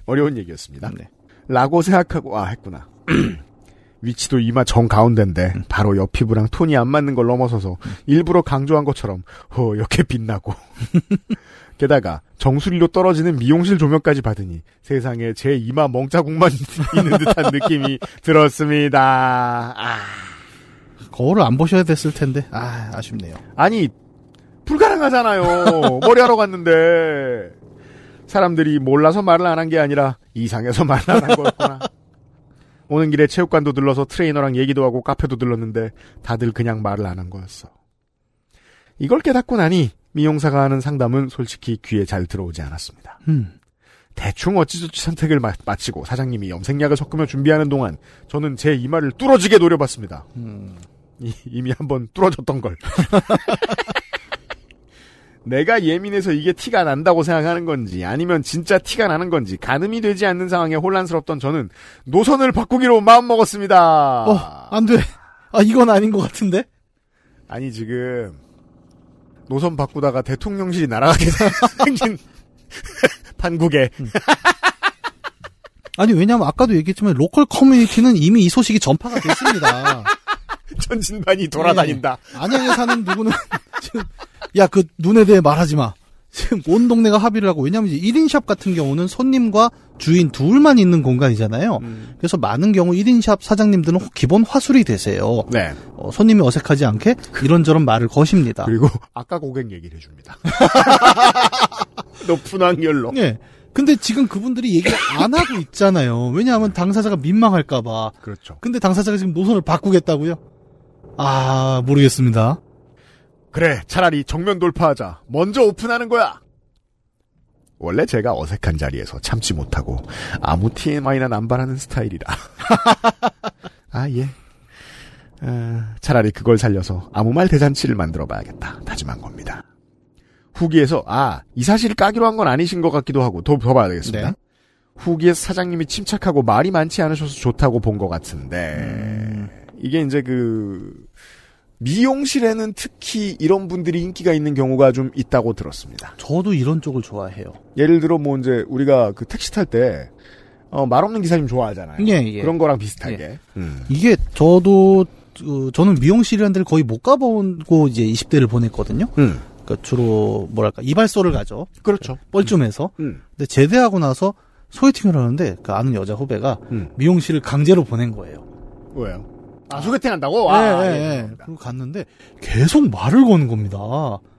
어려운 얘기였습니다. 네. 라고 생각하고, 아, 했구나. 위치도 이마 정 가운데인데, 바로 옆 피부랑 톤이 안 맞는 걸 넘어서서, 일부러 강조한 것처럼, 어, 이렇게 빛나고. 게다가, 정수리로 떨어지는 미용실 조명까지 받으니, 세상에 제 이마 멍자국만 있는 듯한 느낌이 들었습니다. 아. 거울을 안 보셔야 됐을 텐데. 아, 아쉽네요. 아니, 불가능하잖아요. 머리하러 갔는데. 사람들이 몰라서 말을 안 한 게 아니라, 이상해서 한 거였구나. 오는 길에 체육관도 들러서 트레이너랑 얘기도 하고 카페도 들렀는데 다들 그냥 말을 안 한 거였어. 이걸 깨닫고 나니 미용사가 하는 상담은 솔직히 귀에 잘 들어오지 않았습니다. 음. 대충 어찌저찌 선택을 마, 마치고 사장님이 염색약을 섞으며 준비하는 동안 저는 제 이마를 뚫어지게 노려봤습니다. 음. 이, 이미 한번 뚫어졌던 걸. 내가 예민해서 이게 티가 난다고 생각하는 건지 아니면 진짜 티가 나는 건지 가늠이 되지 않는 상황에 혼란스럽던 저는 노선을 바꾸기로 마음먹었습니다. 어, 안 돼. 아, 이건 아닌 것 같은데? 아니 지금 노선 바꾸다가 대통령실이 날아가게 생긴 판국에 아니, 왜냐면 아까도 얘기했지만 로컬 커뮤니티는 이미 이 소식이 전파가 됐습니다. 전진반이 돌아다닌다. 네. 안양에 사는 누구는 지금 야 그 눈에 대해 말하지 마. 지금 온 동네가 합의를 하고 왜냐면 이제 1인 샵 같은 경우는 손님과 주인 둘만 있는 공간이잖아요. 음. 그래서 많은 경우 1인 샵 사장님들은 기본 화술이 되세요. 네. 어, 손님이 어색하지 않게 이런저런 말을 거십니다. 그리고 아까 고객 얘기를 해줍니다. 높은 확률로. 예. 근데 지금 그분들이 얘기 안 하고 있잖아요. 왜냐하면 당사자가 민망할까봐. 그렇죠. 근데 당사자가 지금 노선을 바꾸겠다고요? 아 모르겠습니다. 그래, 차라리 정면 돌파하자. 먼저 오픈하는 거야. 원래 제가 어색한 자리에서 참지 못하고 아무 TMI나 남발하는 스타일이라. 아 예. 어, 차라리 그걸 살려서 아무 말 대잔치를 만들어 봐야겠다. 다짐한 겁니다. 후기에서 아 이 사실을 까기로 한 건 아니신 것 같기도 하고 더, 더 봐야 되겠습니다. 네. 후기에서 사장님이 침착하고 말이 많지 않으셔서 좋다고 본 것 같은데 이게 이제 그 미용실에는 특히 이런 분들이 인기가 있는 경우가 좀 있다고 들었습니다. 저도 이런 쪽을 좋아해요. 예를 들어 뭐 이제 우리가 그 택시 탈때 어, 말 없는 기사님 좋아하잖아요. 예, 예. 그런 거랑 비슷하게. 음. 이게 저도 어, 저는 미용실이라는 데를 거의 못 가보고 이제 20대를 보냈거든요. 음. 그러니까 주로 뭐랄까 이발소를 가죠. 그렇죠. 뻘쭘해서. 음. 근데 제대하고 나서 소개팅을 하는데 그 아는 여자 후배가 음. 미용실을 강제로 보낸 거예요. 왜요? 아, 소개팅 한다고? 예, 아, 예, 예, 예. 죄송합니다. 그리고 갔는데 계속 말을 거는 겁니다.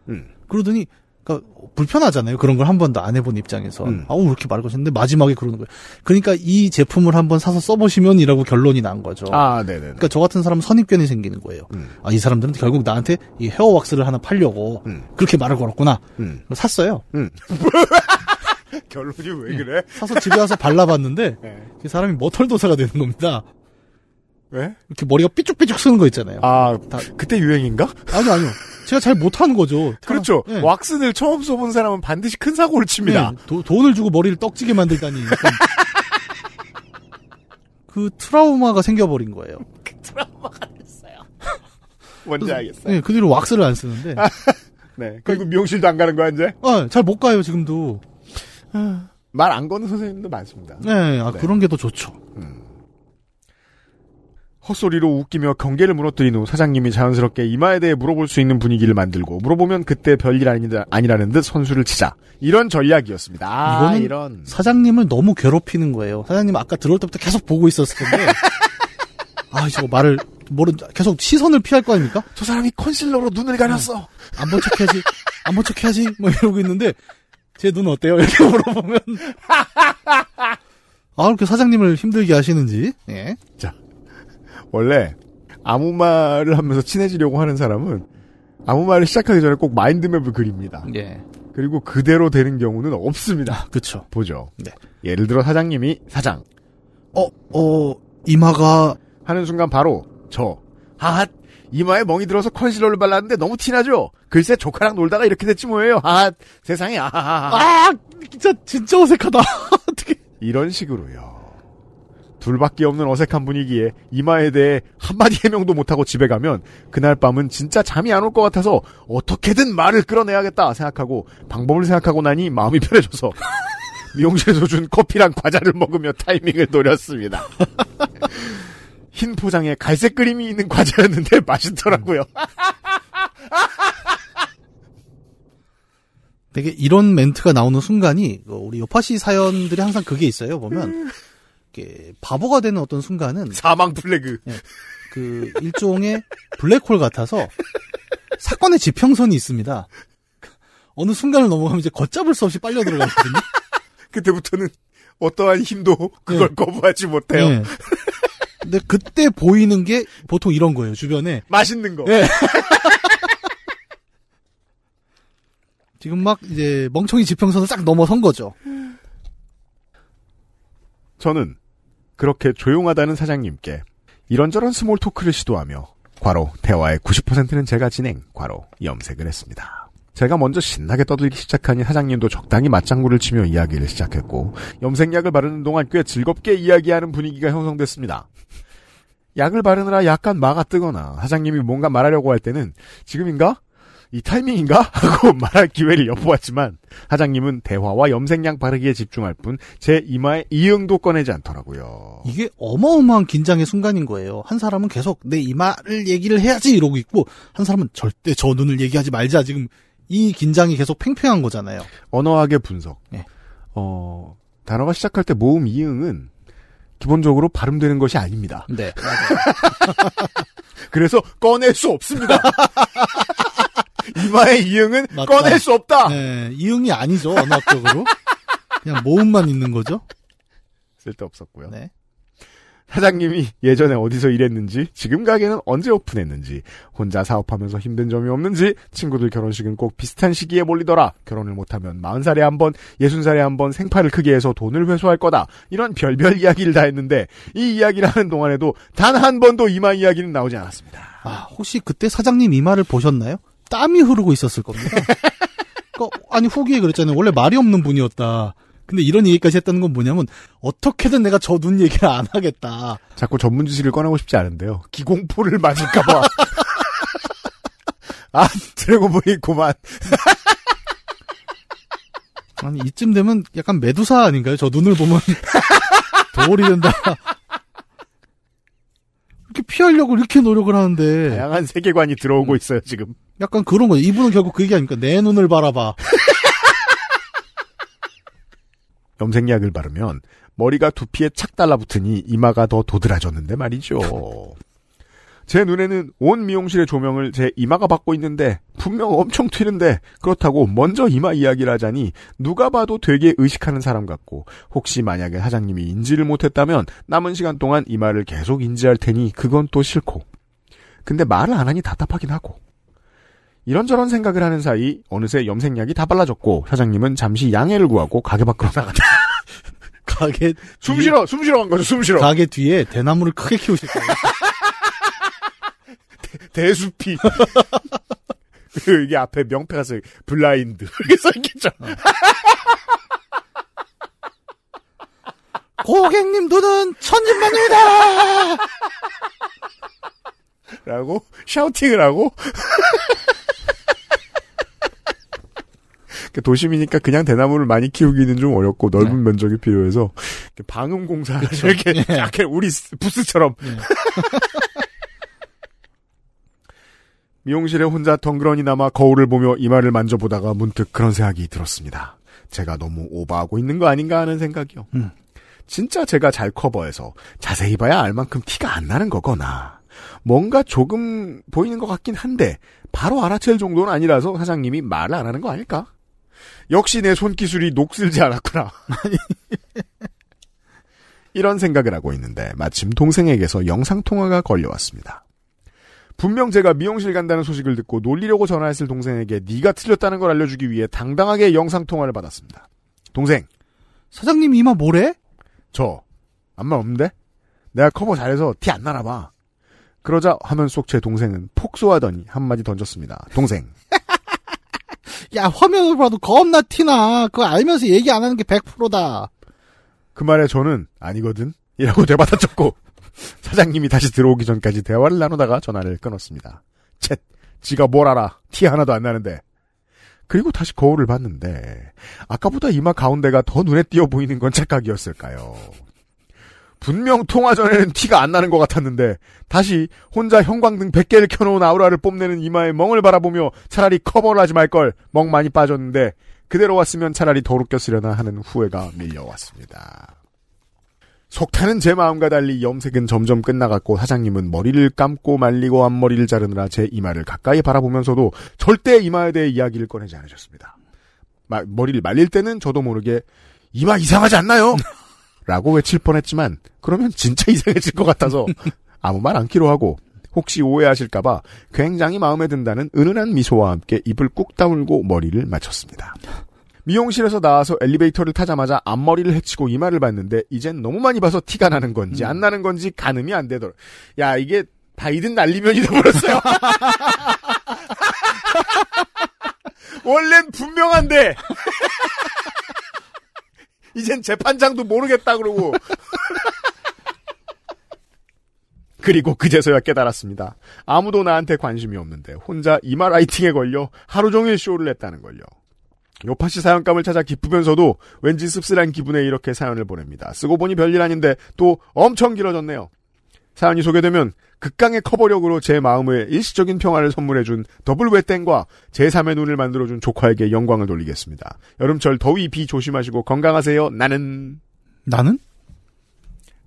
음. 그러더니 그러니까 불편하잖아요. 그런 걸 한 번도 안 해본 입장에서. 음. 아우 왜 이렇게 말을 거셨는데 마지막에 그러는 거예요. 그러니까 이 제품을 한번 사서 써보시면이라고 결론이 난 거죠. 아, 네네. 그러니까 저 같은 사람은 선입견이 생기는 거예요. 음. 아, 이 사람들은 결국 나한테 이 헤어 왁스를 하나 팔려고 음. 그렇게 말을 걸었구나. 음. 샀어요. 결론이 왜 그래? 사서 집에 와서 발라봤는데 네. 그 사람이 머털도사가 되는 겁니다. 왜? 이렇게 머리가 삐쭉삐쭉 쓰는 거 있잖아요. 아, 다- 그때 유행인가? 아니요, 아니요. 제가 잘 못하는 거죠. 그렇죠. 네. 왁스를 처음 써본 사람은 반드시 큰 사고를 칩니다. 네, 도- 돈을 주고 머리를 떡지게 만들다니. 그 트라우마가 생겨버린 거예요. 뭔지 알겠어요. 네, 그 뒤로 왁스를 안 쓰는데. 네. 그리고 미용실도 안 가는 거야, 이제? 아, 잘 못 가요, 지금도. 말 안 거는 선생님도 많습니다. 네, 아, 네. 그런 게 더 좋죠. 헛소리로 웃기며 경계를 무너뜨린 후 사장님이 자연스럽게 이마에 대해 물어볼 수 있는 분위기를 만들고 물어보면 그때 별일 아니다, 아니라는 듯 선수를 치자. 이런 전략이었습니다. 아, 이거는 이런. 사장님을 너무 괴롭히는 거예요. 사장님 아까 들어올 때부터 계속 보고 있었을 텐데. 아, 저거 말을, 모른, 계속 시선을 피할 거 아닙니까? 저 사람이 컨실러로 눈을 가렸어. 안본 척 해야지, 안 본 척 해야지, 뭐 이러고 있는데, 제 눈 어때요? 이렇게 물어보면. 아, 이렇게 사장님을 힘들게 하시는지. 예. 원래 아무 말을 하면서 친해지려고 하는 사람은 아무 말을 시작하기 전에 꼭 마인드맵을 그립니다. 예. 그리고 그대로 되는 경우는 없습니다. 그쵸. 보죠. 네. 예를 들어 사장님이 사장 어, 어, 이마가, 하는 순간 바로 저 하핫 이마에 멍이 들어서 컨실러를 발랐는데 너무 티나죠? 글쎄 조카랑 놀다가 이렇게 됐지 뭐예요. 하핫 세상에 아하하하 아! 진짜, 진짜 어색하다. 어떻게. 이런 식으로요. 둘밖에 없는 어색한 분위기에 이마에 대해 한마디 해명도 못하고 집에 가면 그날 밤은 진짜 잠이 안 올 것 같아서 어떻게든 말을 끌어내야겠다 생각하고 방법을 생각하고 나니 마음이 편해져서 미용실에서 준 커피랑 과자를 먹으며 타이밍을 노렸습니다. 흰 포장에 갈색 그림이 있는 과자였는데 맛있더라고요. 되게 이런 멘트가 나오는 순간이 그 우리 요파시 사연들이 항상 그게 있어요. 보면 이렇게 바보가 되는 어떤 순간은 사망 플래그. 그 일종의 블랙홀 같아서 사건의 지평선이 있습니다. 어느 순간을 넘어가면 이제 걷잡을 수 없이 빨려 들어가거든요. 그때부터는 어떠한 힘도 그걸 네. 거부하지 못해요. 네. 근데 그때 보이는 게 보통 이런 거예요, 주변에. 맛있는 거. 예. 지금 막 이제 멍청이 지평선을 싹 넘어선 거죠. 저는 그렇게 조용하다는 사장님께 이런저런 small talk를 시도하며 괄호 대화의 90%는 제가 진행 괄호 염색을 했습니다. 제가 먼저 신나게 떠들기 시작하니 사장님도 적당히 맞장구를 치며 이야기를 시작했고 염색약을 바르는 동안 꽤 즐겁게 이야기하는 분위기가 형성됐습니다. 약을 바르느라 약간 막아 뜨거나 사장님이 뭔가 말하려고 할 때는 지금인가? 이 타이밍인가? 하고 말할 기회를 엿보았지만 사장님은 대화와 염색약 바르기에 집중할 뿐 제 이마에 이응도 꺼내지 않더라고요. 이게 어마어마한 긴장의 순간인 거예요. 한 사람은 계속 내 이마를 얘기를 해야지 이러고 있고 한 사람은 절대 저 눈을 얘기하지 말자 지금 이 긴장이 계속 팽팽한 거잖아요. 언어학의 분석. 네. 어, 단어가 시작할 때 모음 이응은 기본적으로 발음되는 것이 아닙니다. 네. 그래서 꺼낼 수 없습니다. 이마의 이응은 맞다. 꺼낼 수 없다. 네, 이응이 아니죠, 언어학적으로. 그냥 모음만 있는 거죠. 쓸데 없었고요. 네. 사장님이 예전에 어디서 일했는지, 지금 가게는 언제 오픈했는지, 혼자 사업하면서 힘든 점이 없는지, 친구들 결혼식은 꼭 비슷한 시기에 몰리더라. 결혼을 못하면 40살에 한 번, 60살에 한 번 생파를 크게 해서 돈을 회수할 거다. 이런 별별 이야기를 다 했는데, 이 이야기를 하는 동안에도 단 한 번도 이마 이야기는 나오지 않았습니다. 아, 혹시 그때 사장님 이마를 보셨나요? 땀이 흐르고 있었을 겁니다. 그러니까 아니, 후기에 그랬잖아요. 원래 말이 없는 분이었다. 근데 이런 얘기까지 했다는 건 뭐냐면, 어떻게든 내가 저 눈 얘기를 안 하겠다. 자꾸 전문 지식을 꺼내고 싶지 않은데요. 기공포를 맞을까봐. 아, 드래곤볼이 있구만. 아니, 이쯤 되면 약간 메두사 아닌가요? 저 눈을 보면 도월이 된다. 이렇게 피하려고 이렇게 노력을 하는데, 다양한 세계관이 들어오고 있어요, 지금. 약간 그런 거죠. 이분은 결국 그 얘기 아닙니까? 내 눈을 바라봐. 염색약을 바르면 머리가 두피에 착 달라붙으니 이마가 더 도드라졌는데 말이죠. 제 눈에는 온 미용실의 조명을 제 이마가 받고 있는데 분명 엄청 튀는데 그렇다고 먼저 이마 이야기를 하자니 누가 봐도 되게 의식하는 사람 같고 혹시 만약에 사장님이 인지를 못했다면 남은 시간 동안 이마를 계속 인지할 테니 그건 또 싫고 근데 말을 안 하니 답답하긴 하고 이런저런 생각을 하는 사이 어느새 염색약이 다 발라졌고 사장님은 잠시 양해를 구하고 가게 밖으로 나갔다. 가게, 숨 뒤에- 쉬러 숨 쉬러 간 거죠. 숨 쉬러. 가게 뒤에 대나무를 크게 키우실 거예요. 대수피. 그리고 이게 앞에 명패가 써 블라인드. 이렇게 써있겠죠. 고객님 눈은 천진만입니다! 라고 샤우팅을 하고. 그 도심이니까 그냥 대나무를 많이 키우기는 좀 어렵고 넓은 면적이 필요해서 방음 공사를 이렇게 약간 우리 부스처럼 미용실에 혼자 덩그러니 남아 거울을 보며 이마를 만져보다가 문득 그런 생각이 들었습니다. 제가 너무 오버하고 있는 거 아닌가 하는 생각이요. 음. 진짜 제가 잘 커버해서 자세히 봐야 알 만큼 티가 안 나는 거거나 뭔가 조금 보이는 것 같긴 한데 바로 알아챌 정도는 아니라서 사장님이 말을 안 하는 거 아닐까? 역시 내 손기술이 녹슬지 않았구나. 이런 생각을 하고 있는데 마침 동생에게서 영상통화가 걸려왔습니다. 분명 제가 미용실 간다는 소식을 듣고 놀리려고 전화했을 동생에게 네가 틀렸다는 걸 알려주기 위해 당당하게 영상 통화를 받았습니다. 동생, 사장님 이마 뭐래? 저말 없는데? 내가 커버 잘해서 티 안 나나 봐. 그러자 화면 속 제 동생은 폭소하더니 한마디 던졌습니다. 동생, 야, 화면을 봐도 겁나 티나. 그거 알면서 얘기 안 하는 게 100%다. 그 말에 저는 아니거든? 이라고 되받아쳤고 사장님이 다시 들어오기 전까지 대화를 나누다가 전화를 끊었습니다. 챗, 지가 뭘 알아? 티 하나도 안 나는데. 그리고 다시 거울을 봤는데 아까보다 이마 가운데가 더 눈에 띄어 보이는 건 착각이었을까요? 분명 통화 전에는 티가 안 나는 것 같았는데 다시 혼자 형광등 100개를 켜놓은 아우라를 뽐내는 이마에 멍을 바라보며 차라리 커버를 하지 말걸 멍 많이 빠졌는데 그대로 왔으면 차라리 더 웃겼으려나 하는 후회가 밀려왔습니다. 속타는 제 마음과 달리 염색은 점점 끝나갔고 사장님은 머리를 감고 말리고 앞머리를 자르느라 제 이마를 가까이 바라보면서도 절대 이마에 대해 이야기를 꺼내지 않으셨습니다. 마- 머리를 말릴 때는 저도 모르게 이마 이상하지 않나요? 라고 외칠 뻔했지만 그러면 진짜 이상해질 것 같아서 아무 말 않기로 하고 혹시 오해하실까봐 굉장히 마음에 든다는 은은한 미소와 함께 입을 꾹 다물고 머리를 맞췄습니다. 미용실에서 나와서 엘리베이터를 타자마자 앞머리를 헤치고 이마를 봤는데 이젠 너무 많이 봐서 티가 나는 건지 안 나는 건지 가늠이 안 되더라. 야 이게 바이든 날리면이 돼버렸어요. 원래는 분명한데 이젠 재판장도 모르겠다 그러고 그리고 그제서야 깨달았습니다. 아무도 나한테 관심이 없는데 혼자 이마 lighting에 걸려 하루 종일 쇼를 했다는 걸요. 요파시 사연감을 찾아 기쁘면서도 왠지 씁쓸한 기분에 이렇게 사연을 보냅니다. 쓰고 보니 별일 아닌데 또 엄청 길어졌네요. 사연이 소개되면 극강의 커버력으로 제 마음에 일시적인 평화를 선물해준 더블 웨땡과 제3의 눈을 만들어준 조카에게 영광을 돌리겠습니다. 여름철 더위 비 조심하시고 건강하세요. 나는 나는?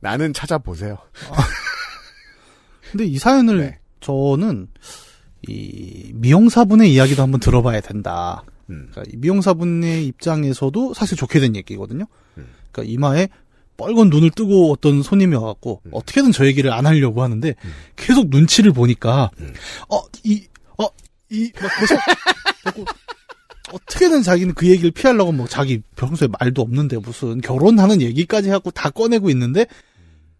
나는 찾아보세요. 근데 이 사연을 네. 저는 이 미용사분의 이야기도 한번 들어봐야 된다. 음. 그러니까 이 미용사분의 입장에서도 사실 좋게 된 얘기거든요. 음. 그러니까 이마에 빨간 눈을 뜨고 어떤 손님이 와갖고 음. 어떻게든 저 얘기를 안 하려고 하는데 계속 눈치를 보니까 음. 어이 어 이 막 계속 자꾸 어떻게든 자기는 그 얘기를 피하려고 뭐 자기 평소에 말도 없는데 무슨 결혼하는 얘기까지 해갖고 다 꺼내고 있는데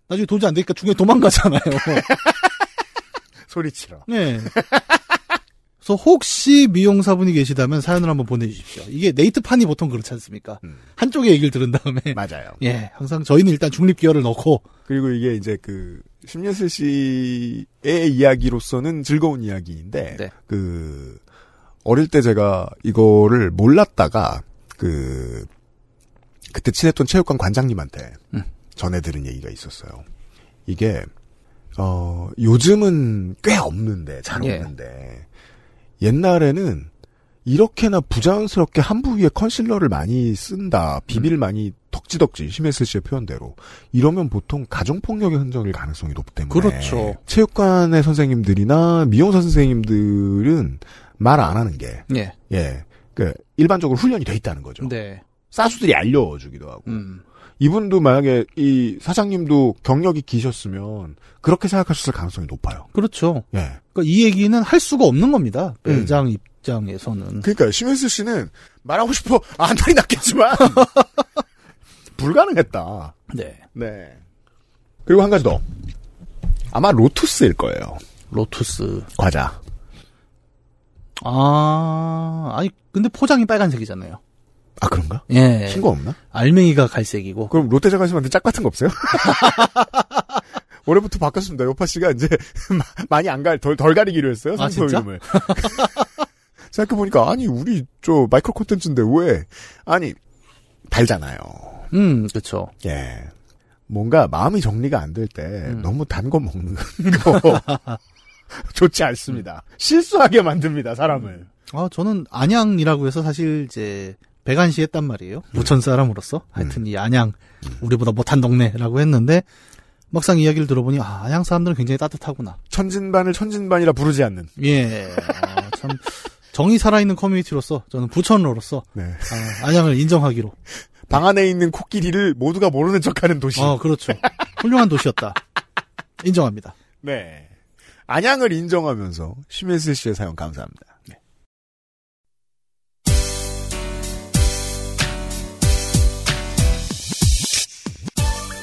나중에 도저히 안 되니까 중간에 도망가잖아요. 소리치러. 네. 그래서 혹시 미용사분이 계시다면 사연을 한번 보내주십시오. 이게 네이트판이 보통 그렇지 않습니까? 음. 한쪽의 얘기를 들은 다음에 맞아요. 예, 항상 저희는 일단 중립 기어를 넣고 그리고 이게 이제 그 심예슬 씨의 이야기로서는 즐거운 이야기인데 네. 그 어릴 때 제가 이거를 몰랐다가 그 그때 친했던 체육관 관장님한테 음. 전해 들은 얘기가 있었어요. 이게 어 요즘은 꽤 없는데 잘 예. 없는데 옛날에는 이렇게나 부자연스럽게 한부 위에 컨실러를 많이 쓴다, 비비를 많이 덕지덕지 심했을 씨의 표현대로. 이러면 보통 가정폭력의 흔적일 가능성이 높기 때문에 그렇죠. 체육관의 선생님들이나 미용사 선생님들은 말 안 하는 게 예, 예, 그 일반적으로 훈련이 돼 있다는 거죠. 네, 사수들이 알려주기도 하고. 음, 이분도 만약에 이 사장님도 경력이 기셨으면 그렇게 생각하셨을 가능성이 높아요. 그렇죠. 예. 그러니까 이 얘기는 할 수가 없는 겁니다. 음. 매장 입장에서는 그러니까 심현수 씨는 말하고 싶어 안달이 났겠지만 불가능했다. 네, 네. 그리고 한 가지 더. 아마 로투스일 거예요. 로투스. 과자. 아, 아니 근데 포장이 빨간색이잖아요. 아 그런가? 예, 신거 없나? 알맹이가 갈색이고. 그럼 롯데자 가시한테 짝 같은 거 없어요? 올해부터 바꿨습니다. 요파 씨가 이제 많이 안 갈, 덜, 덜 가리기로 했어요. 아, 진짜? 이름을. 생각해보니까, 아니, 우리, 저, 마이크로 콘텐츠인데 왜? 아니, 달잖아요. 음, 그렇죠. 예. 뭔가 마음이 정리가 안 될 때 음. 너무 단 거 먹는 거 좋지 않습니다. 실수하게 만듭니다, 사람을. 아, 저는 안양이라고 해서 사실 이제 배관시 했단 말이에요. 부천 사람으로서. 하여튼 이 안양 우리보다 못한 동네라고 했는데 막상 이야기를 들어보니 아, 안양 사람들은 굉장히 따뜻하구나. 천진반을 천진반이라 부르지 않는. 예. 아, 참 정이 살아있는 커뮤니티로서 저는 부천로로서 네. 아, 안양을 인정하기로. 방 안에 있는 코끼리를 모두가 모르는 척하는 도시. 아, 그렇죠. 훌륭한 도시였다. 인정합니다. 네. 안양을 인정하면서 심혜슬 씨의 사연 감사합니다.